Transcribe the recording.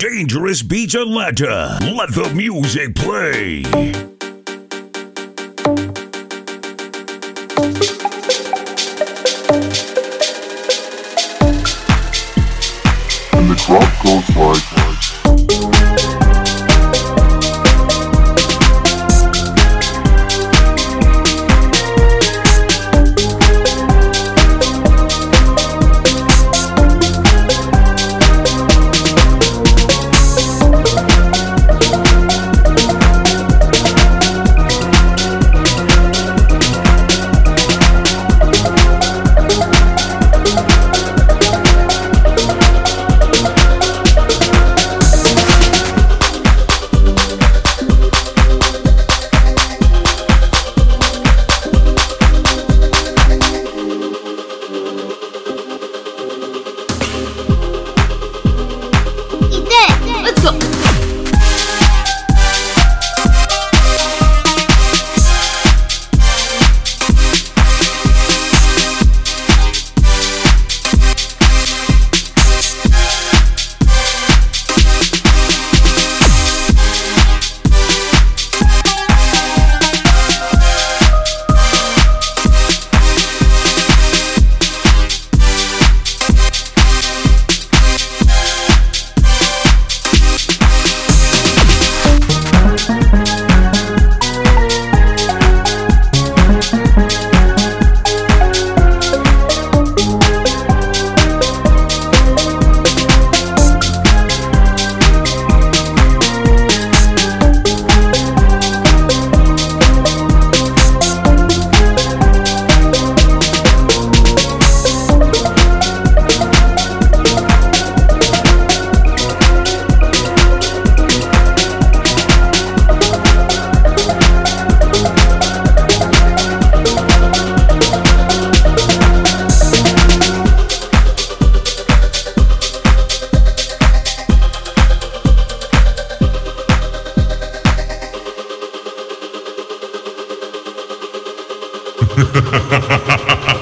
Dangerous Beats Atlanta. Let the music play. And the drop goes like. そ！Ha ha ha ha ha ha.